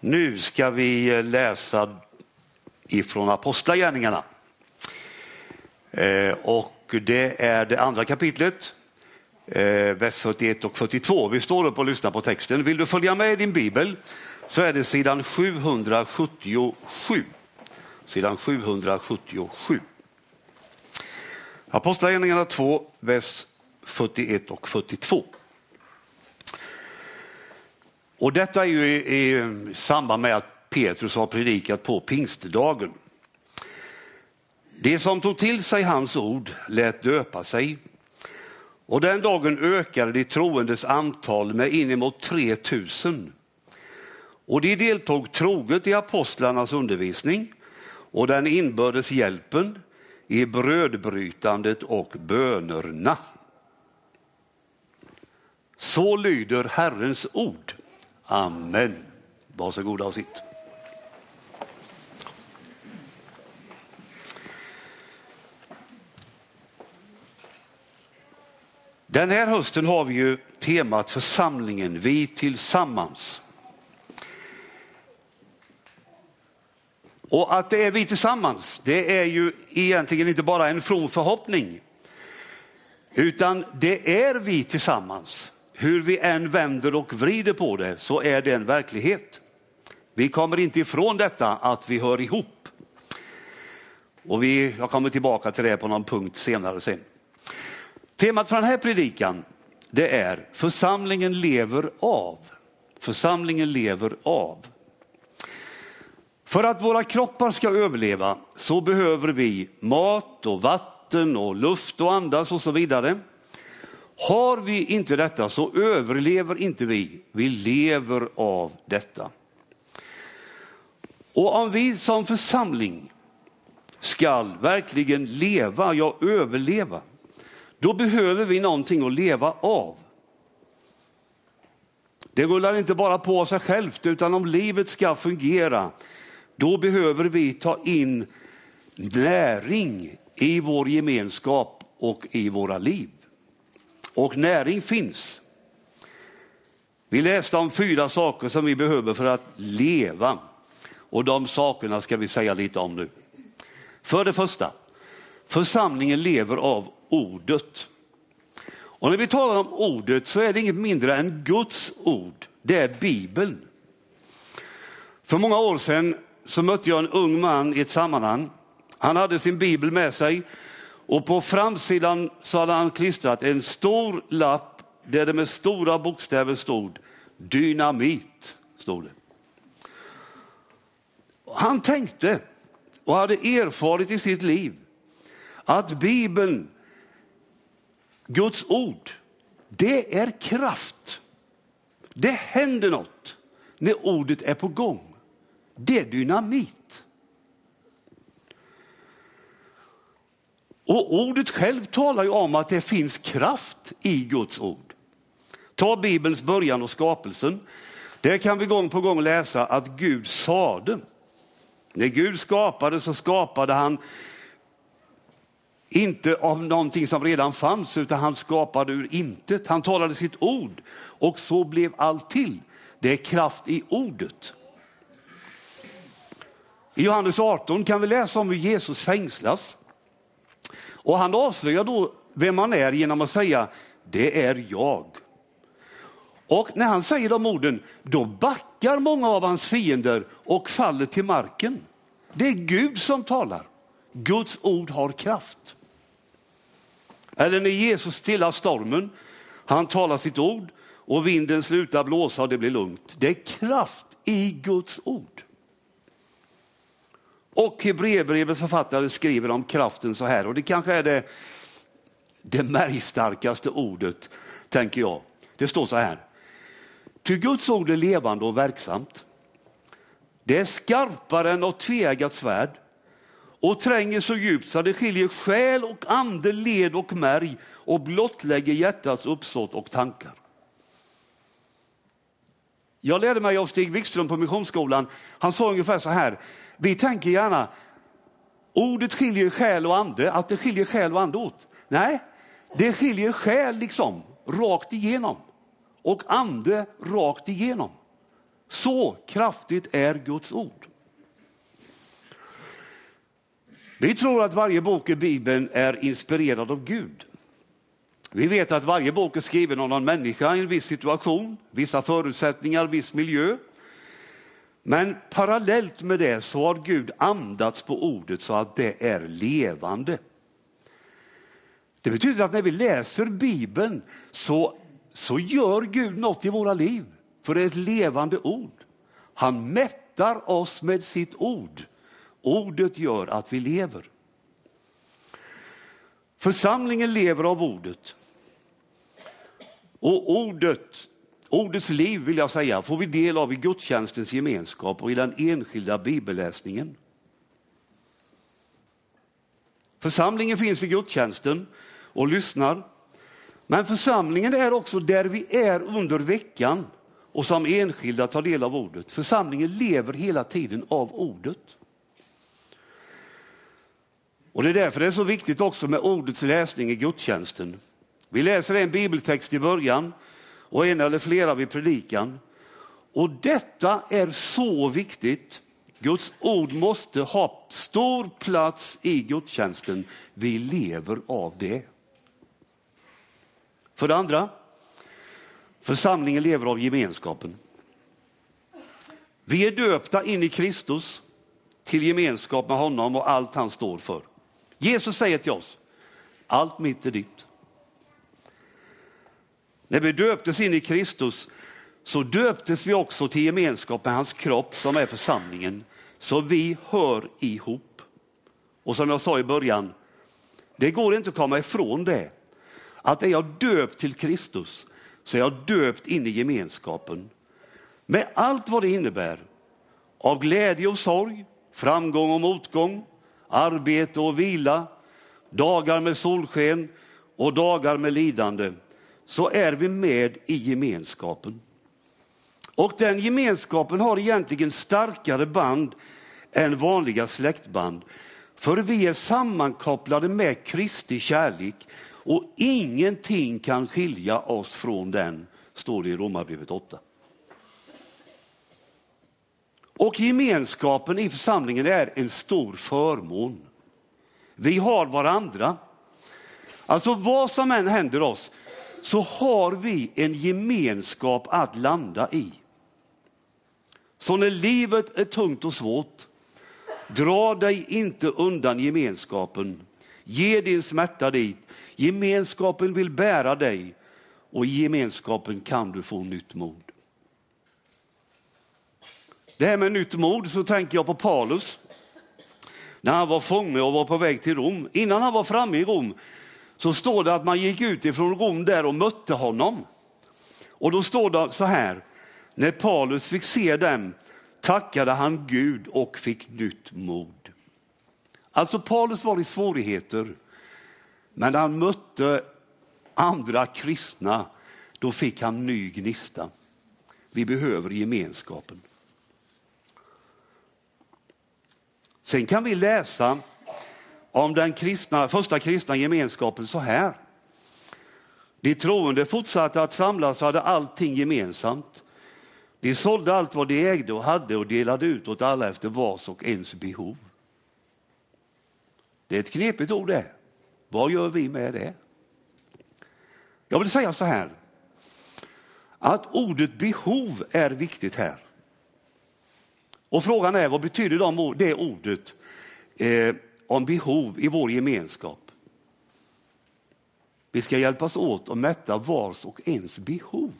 Nu ska vi eh, läsa ifrån Apostlagärningarna. Eh, och det är det andra kapitlet, eh, vers 41 och 42. Vi står upp och lyssnar på texten. Vill du följa med i din bibel så är det sidan 777. Sidan 777. Apostlagärningarna 2, vers 41 och 42. Och detta är ju i, i samband med att Petrus har predikat på pingstdagen. Det som tog till sig hans ord lät döpa sig och den dagen ökade de troendes antal med inemot 3000. Och de deltog troget i apostlarnas undervisning och den inbördes hjälpen, i brödbrytandet och bönerna. Så lyder Herrens ord. Amen. Varsågoda och sitt. Den här hösten har vi ju temat församlingen, vi tillsammans. Och att det är vi tillsammans, det är ju egentligen inte bara en from förhoppning, utan det är vi tillsammans. Hur vi än vänder och vrider på det så är det en verklighet. Vi kommer inte ifrån detta att vi hör ihop. Och vi, jag kommer tillbaka till det på någon punkt senare sen. Temat för den här predikan det är församlingen lever av. Församlingen lever av. För att våra kroppar ska överleva så behöver vi mat och vatten och luft och andas och så vidare. Har vi inte detta så överlever inte vi. Vi lever av detta. Och om vi som församling skall verkligen leva, ja överleva, då behöver vi någonting att leva av. Det rullar inte bara på sig självt, utan om livet ska fungera, då behöver vi ta in näring i vår gemenskap och i våra liv. Och näring finns. Vi läste om fyra saker som vi behöver för att leva. Och de sakerna ska vi säga lite om nu. För det första, församlingen lever av ordet. Och när vi talar om ordet så är det inget mindre än Guds ord. Det är Bibeln. För många år sedan så mötte jag en ung man i ett sammanhang. Han hade sin bibel med sig och på framsidan så hade han klistrat en stor lapp där det med stora bokstäver stod dynamit. Stod det. Han tänkte och hade erfarit i sitt liv att Bibeln, Guds ord, det är kraft. Det händer något när ordet är på gång. Det är dynamit. Och ordet själv talar ju om att det finns kraft i Guds ord. Ta Bibelns början och skapelsen. Där kan vi gång på gång läsa att Gud sade. När Gud skapade så skapade han inte av någonting som redan fanns utan han skapade ur intet. Han talade sitt ord och så blev allt till. Det är kraft i ordet. I Johannes 18 kan vi läsa om hur Jesus fängslas. Och han avslöjar då vem han är genom att säga, det är jag. Och när han säger de orden, då backar många av hans fiender och faller till marken. Det är Gud som talar. Guds ord har kraft. Eller när Jesus stillar stormen, han talar sitt ord och vinden slutar blåsa och det blir lugnt. Det är kraft i Guds ord. Och Hebreerbrevets författare skriver om kraften så här, och det kanske är det, det märgstarkaste ordet, tänker jag. Det står så här. Ty Guds ord är levande och verksamt. Det är skarpare än något tveeggat svärd och tränger så djupt så det skiljer själ och ande, led och märg och blottlägger hjärtats uppsåt och tankar. Jag lärde mig av Stig Wikström på Missionsskolan. Han sa ungefär så här. Vi tänker gärna, ordet skiljer själ och ande, att det skiljer själ och ande åt. Nej, det skiljer själ liksom, rakt igenom. Och ande rakt igenom. Så kraftigt är Guds ord. Vi tror att varje bok i Bibeln är inspirerad av Gud. Vi vet att varje bok är skriven av någon människa i en viss situation, vissa förutsättningar, viss miljö. Men parallellt med det så har Gud andats på ordet så att det är levande. Det betyder att när vi läser Bibeln så, så gör Gud något i våra liv, för det är ett levande ord. Han mättar oss med sitt ord. Ordet gör att vi lever. Församlingen lever av ordet. Och ordet, ordets liv vill jag säga, får vi del av i gudstjänstens gemenskap och i den enskilda bibelläsningen. Församlingen finns i gudstjänsten och lyssnar. Men församlingen är också där vi är under veckan och som enskilda tar del av ordet. Församlingen lever hela tiden av ordet. Och Det är därför det är så viktigt också med ordets läsning i gudstjänsten. Vi läser en bibeltext i början och en eller flera vid predikan. Och detta är så viktigt. Guds ord måste ha stor plats i gudstjänsten. Vi lever av det. För det andra, församlingen lever av gemenskapen. Vi är döpta in i Kristus till gemenskap med honom och allt han står för. Jesus säger till oss, allt mitt är ditt. När vi döptes in i Kristus så döptes vi också till gemenskap med hans kropp som är församlingen. Så vi hör ihop. Och som jag sa i början, det går inte att komma ifrån det. Att är jag döpt till Kristus så är jag döpt in i gemenskapen. Med allt vad det innebär av glädje och sorg, framgång och motgång, arbete och vila, dagar med solsken och dagar med lidande, så är vi med i gemenskapen. Och den gemenskapen har egentligen starkare band än vanliga släktband. För vi är sammankopplade med Kristi kärlek och ingenting kan skilja oss från den, står det i Romarbrevet 8. Och gemenskapen i församlingen är en stor förmån. Vi har varandra. Alltså vad som än händer oss så har vi en gemenskap att landa i. Så när livet är tungt och svårt, dra dig inte undan gemenskapen. Ge din smärta dit. Gemenskapen vill bära dig och i gemenskapen kan du få nytt mod. Det här med nytt mod så tänker jag på Paulus. När han var fånge och var på väg till Rom. Innan han var framme i Rom så står det att man gick ut ifrån Rom där och mötte honom. Och då står det så här, när Paulus fick se dem tackade han Gud och fick nytt mod. Alltså Paulus var i svårigheter, men när han mötte andra kristna, då fick han ny gnista. Vi behöver gemenskapen. Sen kan vi läsa om den kristna, första kristna gemenskapen så här. De troende fortsatte att samlas och hade allting gemensamt. De sålde allt vad de ägde och hade och delade ut åt alla efter vars och ens behov. Det är ett knepigt ord det. Vad gör vi med det? Jag vill säga så här, att ordet behov är viktigt här. Och frågan är vad betyder det ordet eh, om behov i vår gemenskap? Vi ska hjälpas åt att mätta vars och ens behov.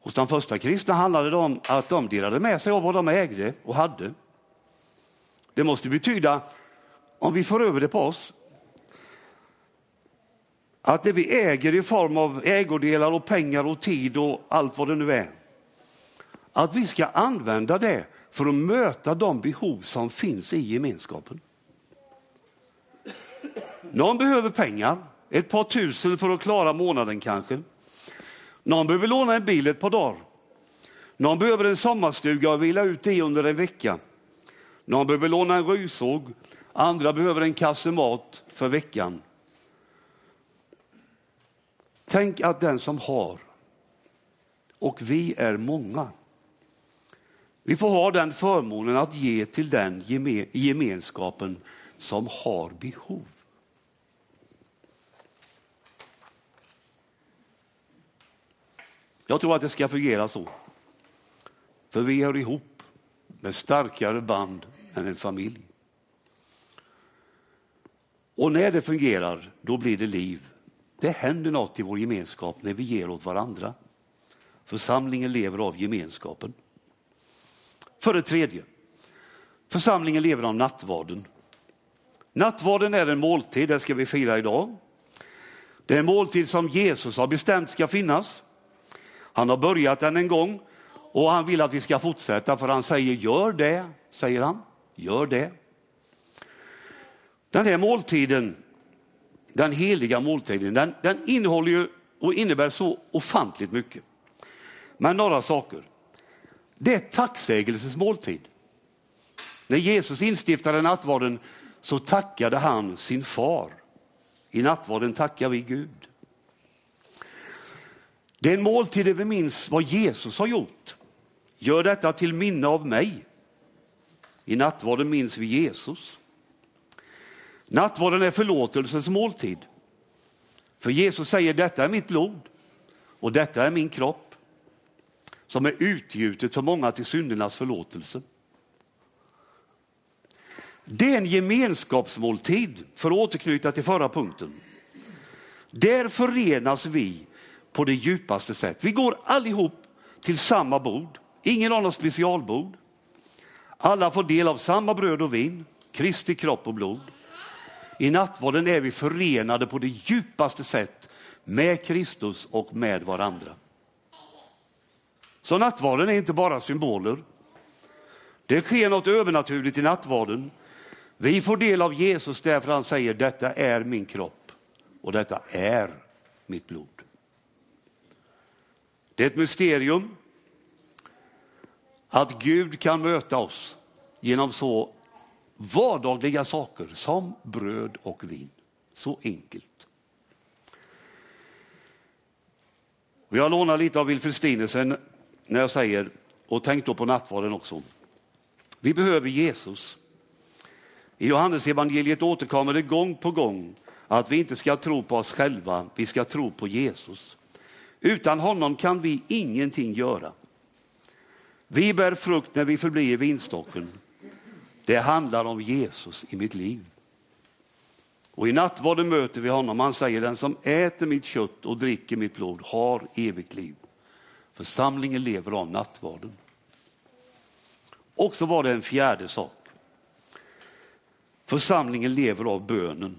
Hos de första kristna handlade det om att de delade med sig av vad de ägde och hade. Det måste betyda, om vi får över det på oss, att det vi äger i form av ägodelar och pengar och tid och allt vad det nu är, att vi ska använda det för att möta de behov som finns i gemenskapen. Någon behöver pengar, ett par tusen för att klara månaden kanske. Någon behöver låna en bil ett par dagar. Någon behöver en sommarstuga och vila ut i under en vecka. Någon behöver låna en rysåg, andra behöver en kasse mat för veckan. Tänk att den som har och vi är många. Vi får ha den förmånen att ge till den gemenskapen som har behov. Jag tror att det ska fungera så. För vi hör ihop med starkare band än en familj. Och när det fungerar, då blir det liv. Det händer något i vår gemenskap när vi ger åt varandra. Församlingen lever av gemenskapen. För det tredje, församlingen lever av nattvarden. Nattvarden är en måltid, det ska vi fira idag. Det är en måltid som Jesus har bestämt ska finnas. Han har börjat den en gång och han vill att vi ska fortsätta för han säger gör det, säger han. Gör det. Den här måltiden, den heliga måltiden, den, den innehåller ju och innebär så ofantligt mycket. Men några saker. Det är tacksägelsens måltid. När Jesus instiftade nattvarden så tackade han sin far. I nattvarden tackar vi Gud. Det är en måltid där vi minns vad Jesus har gjort. Gör detta till minne av mig. I nattvarden minns vi Jesus. Nattvarden är förlåtelsens måltid. För Jesus säger detta är mitt blod och detta är min kropp som är utgjutet för många till syndernas förlåtelse. Det är en gemenskapsmåltid, för att återknyta till förra punkten. Där förenas vi på det djupaste sätt. Vi går allihop till samma bord. Ingen har något specialbord. Alla får del av samma bröd och vin, Kristi kropp och blod. I nattvarden är vi förenade på det djupaste sätt med Kristus och med varandra. Så nattvarden är inte bara symboler. Det sker något övernaturligt i nattvarden. Vi får del av Jesus därför han säger detta är min kropp och detta är mitt blod. Det är ett mysterium att Gud kan möta oss genom så vardagliga saker som bröd och vin. Så enkelt. Jag lånar lite av Wilfrid Stinesen när jag säger, och tänk då på nattvarden också. Vi behöver Jesus. I Johannes evangeliet återkommer det gång på gång att vi inte ska tro på oss själva, vi ska tro på Jesus. Utan honom kan vi ingenting göra. Vi bär frukt när vi förblir vinstocken. Det handlar om Jesus i mitt liv. Och i nattvarden möter vi honom. Han säger den som äter mitt kött och dricker mitt blod har evigt liv. Församlingen lever av nattvarden. Och så var det en fjärde sak. Församlingen lever av bönen.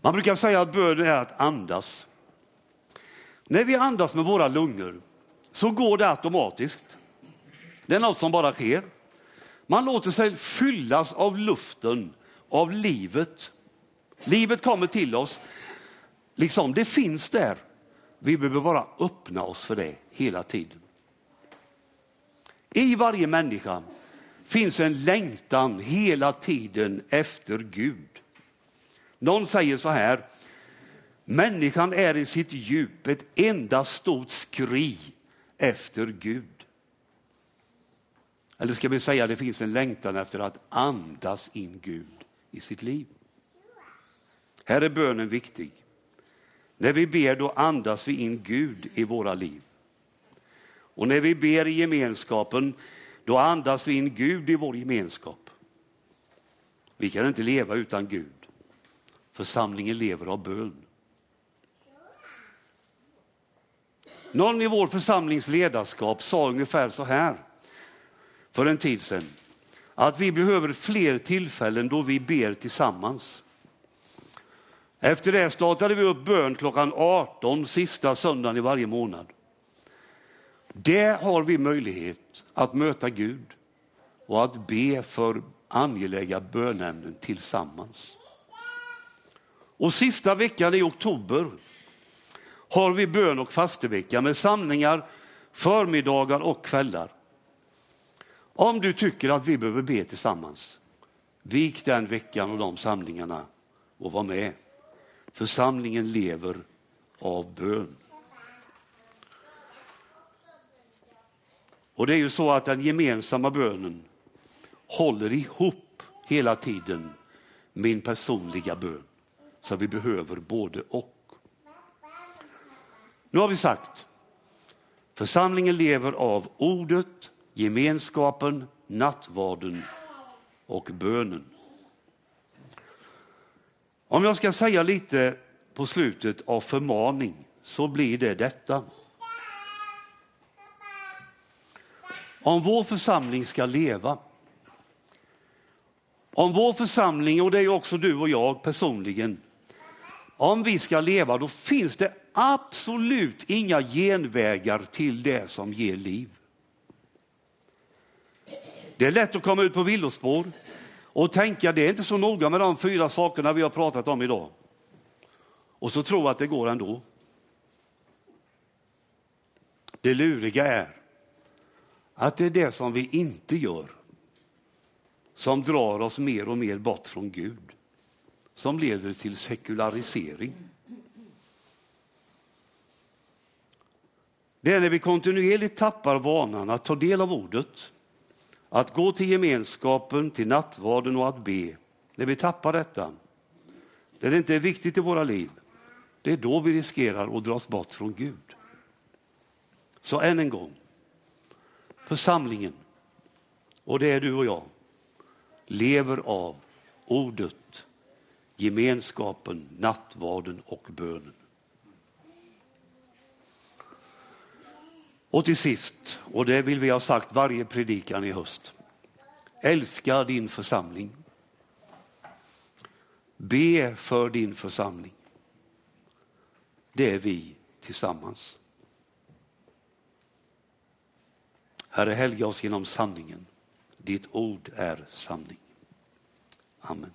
Man brukar säga att bönen är att andas. När vi andas med våra lungor så går det automatiskt. Det är något som bara sker. Man låter sig fyllas av luften, av livet. Livet kommer till oss. Liksom, det finns där. Vi behöver bara öppna oss för det hela tiden. I varje människa finns en längtan hela tiden efter Gud. Någon säger så här, människan är i sitt djup ett enda stort skri efter Gud. Eller ska vi säga att det finns en längtan efter att andas in Gud i sitt liv. Här är bönen viktig. När vi ber då andas vi in Gud i våra liv. Och när vi ber i gemenskapen då andas vi in Gud i vår gemenskap. Vi kan inte leva utan Gud. Församlingen lever av bön. Någon i vår församlings ledarskap sa ungefär så här för en tid sedan. Att vi behöver fler tillfällen då vi ber tillsammans. Efter det startade vi upp bön klockan 18 sista söndagen i varje månad. Där har vi möjlighet att möta Gud och att be för angelägna bönämnen tillsammans. Och sista veckan i oktober har vi bön och fastevecka med samlingar förmiddagar och kvällar. Om du tycker att vi behöver be tillsammans, vik den veckan och de samlingarna och var med. Församlingen lever av bön. Och det är ju så att den gemensamma bönen håller ihop hela tiden min personliga bön. Så vi behöver både och. Nu har vi sagt, församlingen lever av ordet, gemenskapen, nattvarden och bönen. Om jag ska säga lite på slutet av förmaning så blir det detta. Om vår församling ska leva, om vår församling, och det är också du och jag personligen, om vi ska leva då finns det absolut inga genvägar till det som ger liv. Det är lätt att komma ut på villospår och tänka det är inte så noga med de fyra sakerna vi har pratat om idag. Och så tro att det går ändå. Det luriga är att det är det som vi inte gör som drar oss mer och mer bort från Gud, som leder till sekularisering. Det är när vi kontinuerligt tappar vanan att ta del av ordet, att gå till gemenskapen, till nattvarden och att be. När vi tappar detta, när det inte är viktigt i våra liv, det är då vi riskerar att dras bort från Gud. Så än en gång, församlingen, och det är du och jag, lever av ordet, gemenskapen, nattvarden och bönen. Och till sist, och det vill vi ha sagt varje predikan i höst. Älska din församling. Be för din församling. Det är vi tillsammans. Herre, helga oss genom sanningen. Ditt ord är sanning. Amen.